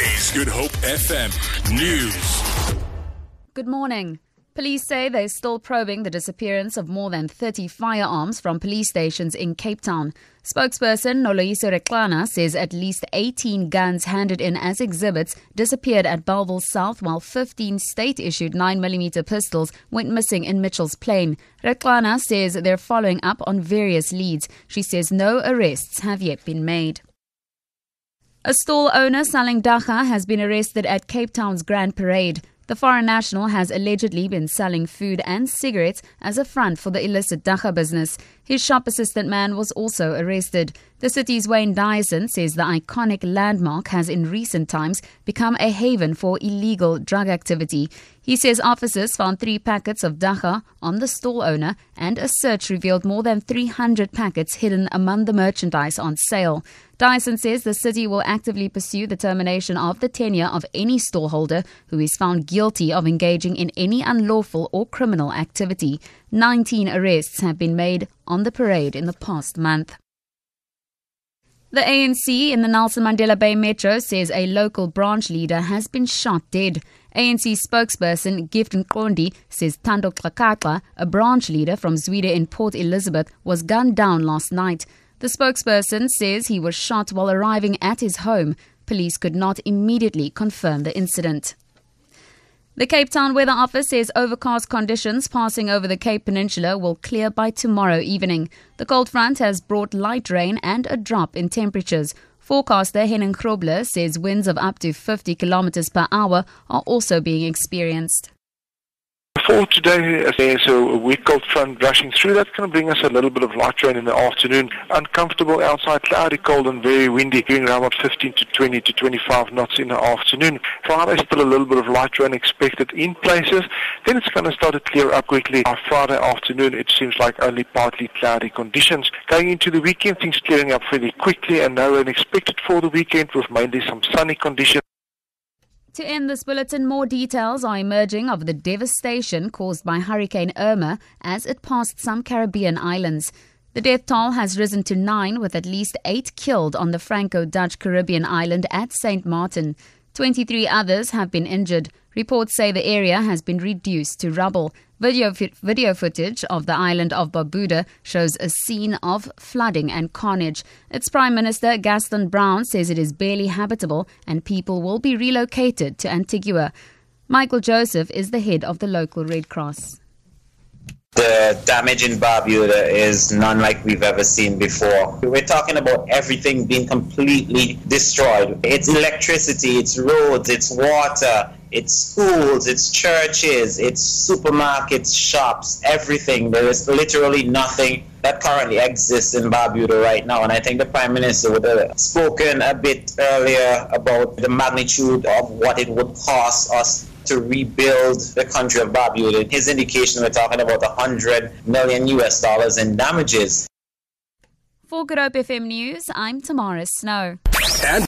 Is Good Hope FM News. Good morning. Police say they're still probing the disappearance of more than 30 firearms from police stations in Cape Town. Spokesperson Noloyiso Rwexana says at least 18 guns handed in as exhibits disappeared at Bellville South, while 15 state issued 9mm pistols went missing in Mitchell's Plain. Rwexana says they're following up on various leads. She says no arrests have yet been made. A stall owner selling dagga has been arrested at Cape Town's Grand Parade. The foreign national has allegedly been selling food and cigarettes as a front for the illicit dagga business. His shop assistant man was also arrested. The city's Wayne Dyson says the iconic landmark has in recent times become a haven for illegal drug activity. He says officers found three packets of dagga on the store owner and a search revealed more than 300 packets hidden among the merchandise on sale. Dyson says the city will actively pursue the termination of the tenure of any storeholder who is found guilty of engaging in any unlawful or criminal activity. 19 arrests have been made on the parade in the past month. The ANC in the Nelson Mandela Bay Metro says a local branch leader has been shot dead. ANC spokesperson Gift Nkondi says Tando Xakaxa, a branch leader from Zwide in Port Elizabeth, was gunned down last night. The spokesperson says he was shot while arriving at his home. Police could not immediately confirm the incident. The Cape Town Weather Office says overcast conditions passing over the Cape Peninsula will clear by tomorrow evening. The cold front has brought light rain and a drop in temperatures. Forecaster Henning Grobler says winds of up to 50 kilometers per hour are also being experienced. For today, there's a weak cold front rushing through. That's going to bring us a little bit of light rain in the afternoon. Uncomfortable outside, cloudy, cold, and very windy, going around about 15 to 20 to 25 knots in the afternoon. Friday, still a little bit of light rain expected in places. Then it's going to start to clear up quickly. By Friday afternoon, it seems like only partly cloudy conditions. Going into the weekend, things clearing up fairly quickly, and no rain expected for the weekend with mainly some sunny conditions. To end this bulletin, more details are emerging of the devastation caused by Hurricane Irma as it passed some Caribbean islands. The death toll has risen to nine, with at least eight killed on the Franco Dutch Caribbean island at St. Martin. 23 others have been injured. Reports say the area has been reduced to rubble. Video, video footage of the island of Barbuda shows a scene of flooding and carnage. Its Prime Minister Gaston Browne, says it is barely habitable and people will be relocated to Antigua. Michael Joseph is the head of the local Red Cross. The damage in Barbuda is none like we've ever seen before. We're talking about everything being completely destroyed. It's electricity, it's roads, it's water, it's schools, it's churches, it's supermarkets, shops, everything. There is literally nothing that currently exists in Barbuda right now. And I think the Prime Minister would have spoken a bit earlier about the magnitude of what it would cost us to rebuild the country of Barbuda. His indication, we're talking about 100 million US dollars in damages. For Good Hope FM News, I'm Tamara Snow. And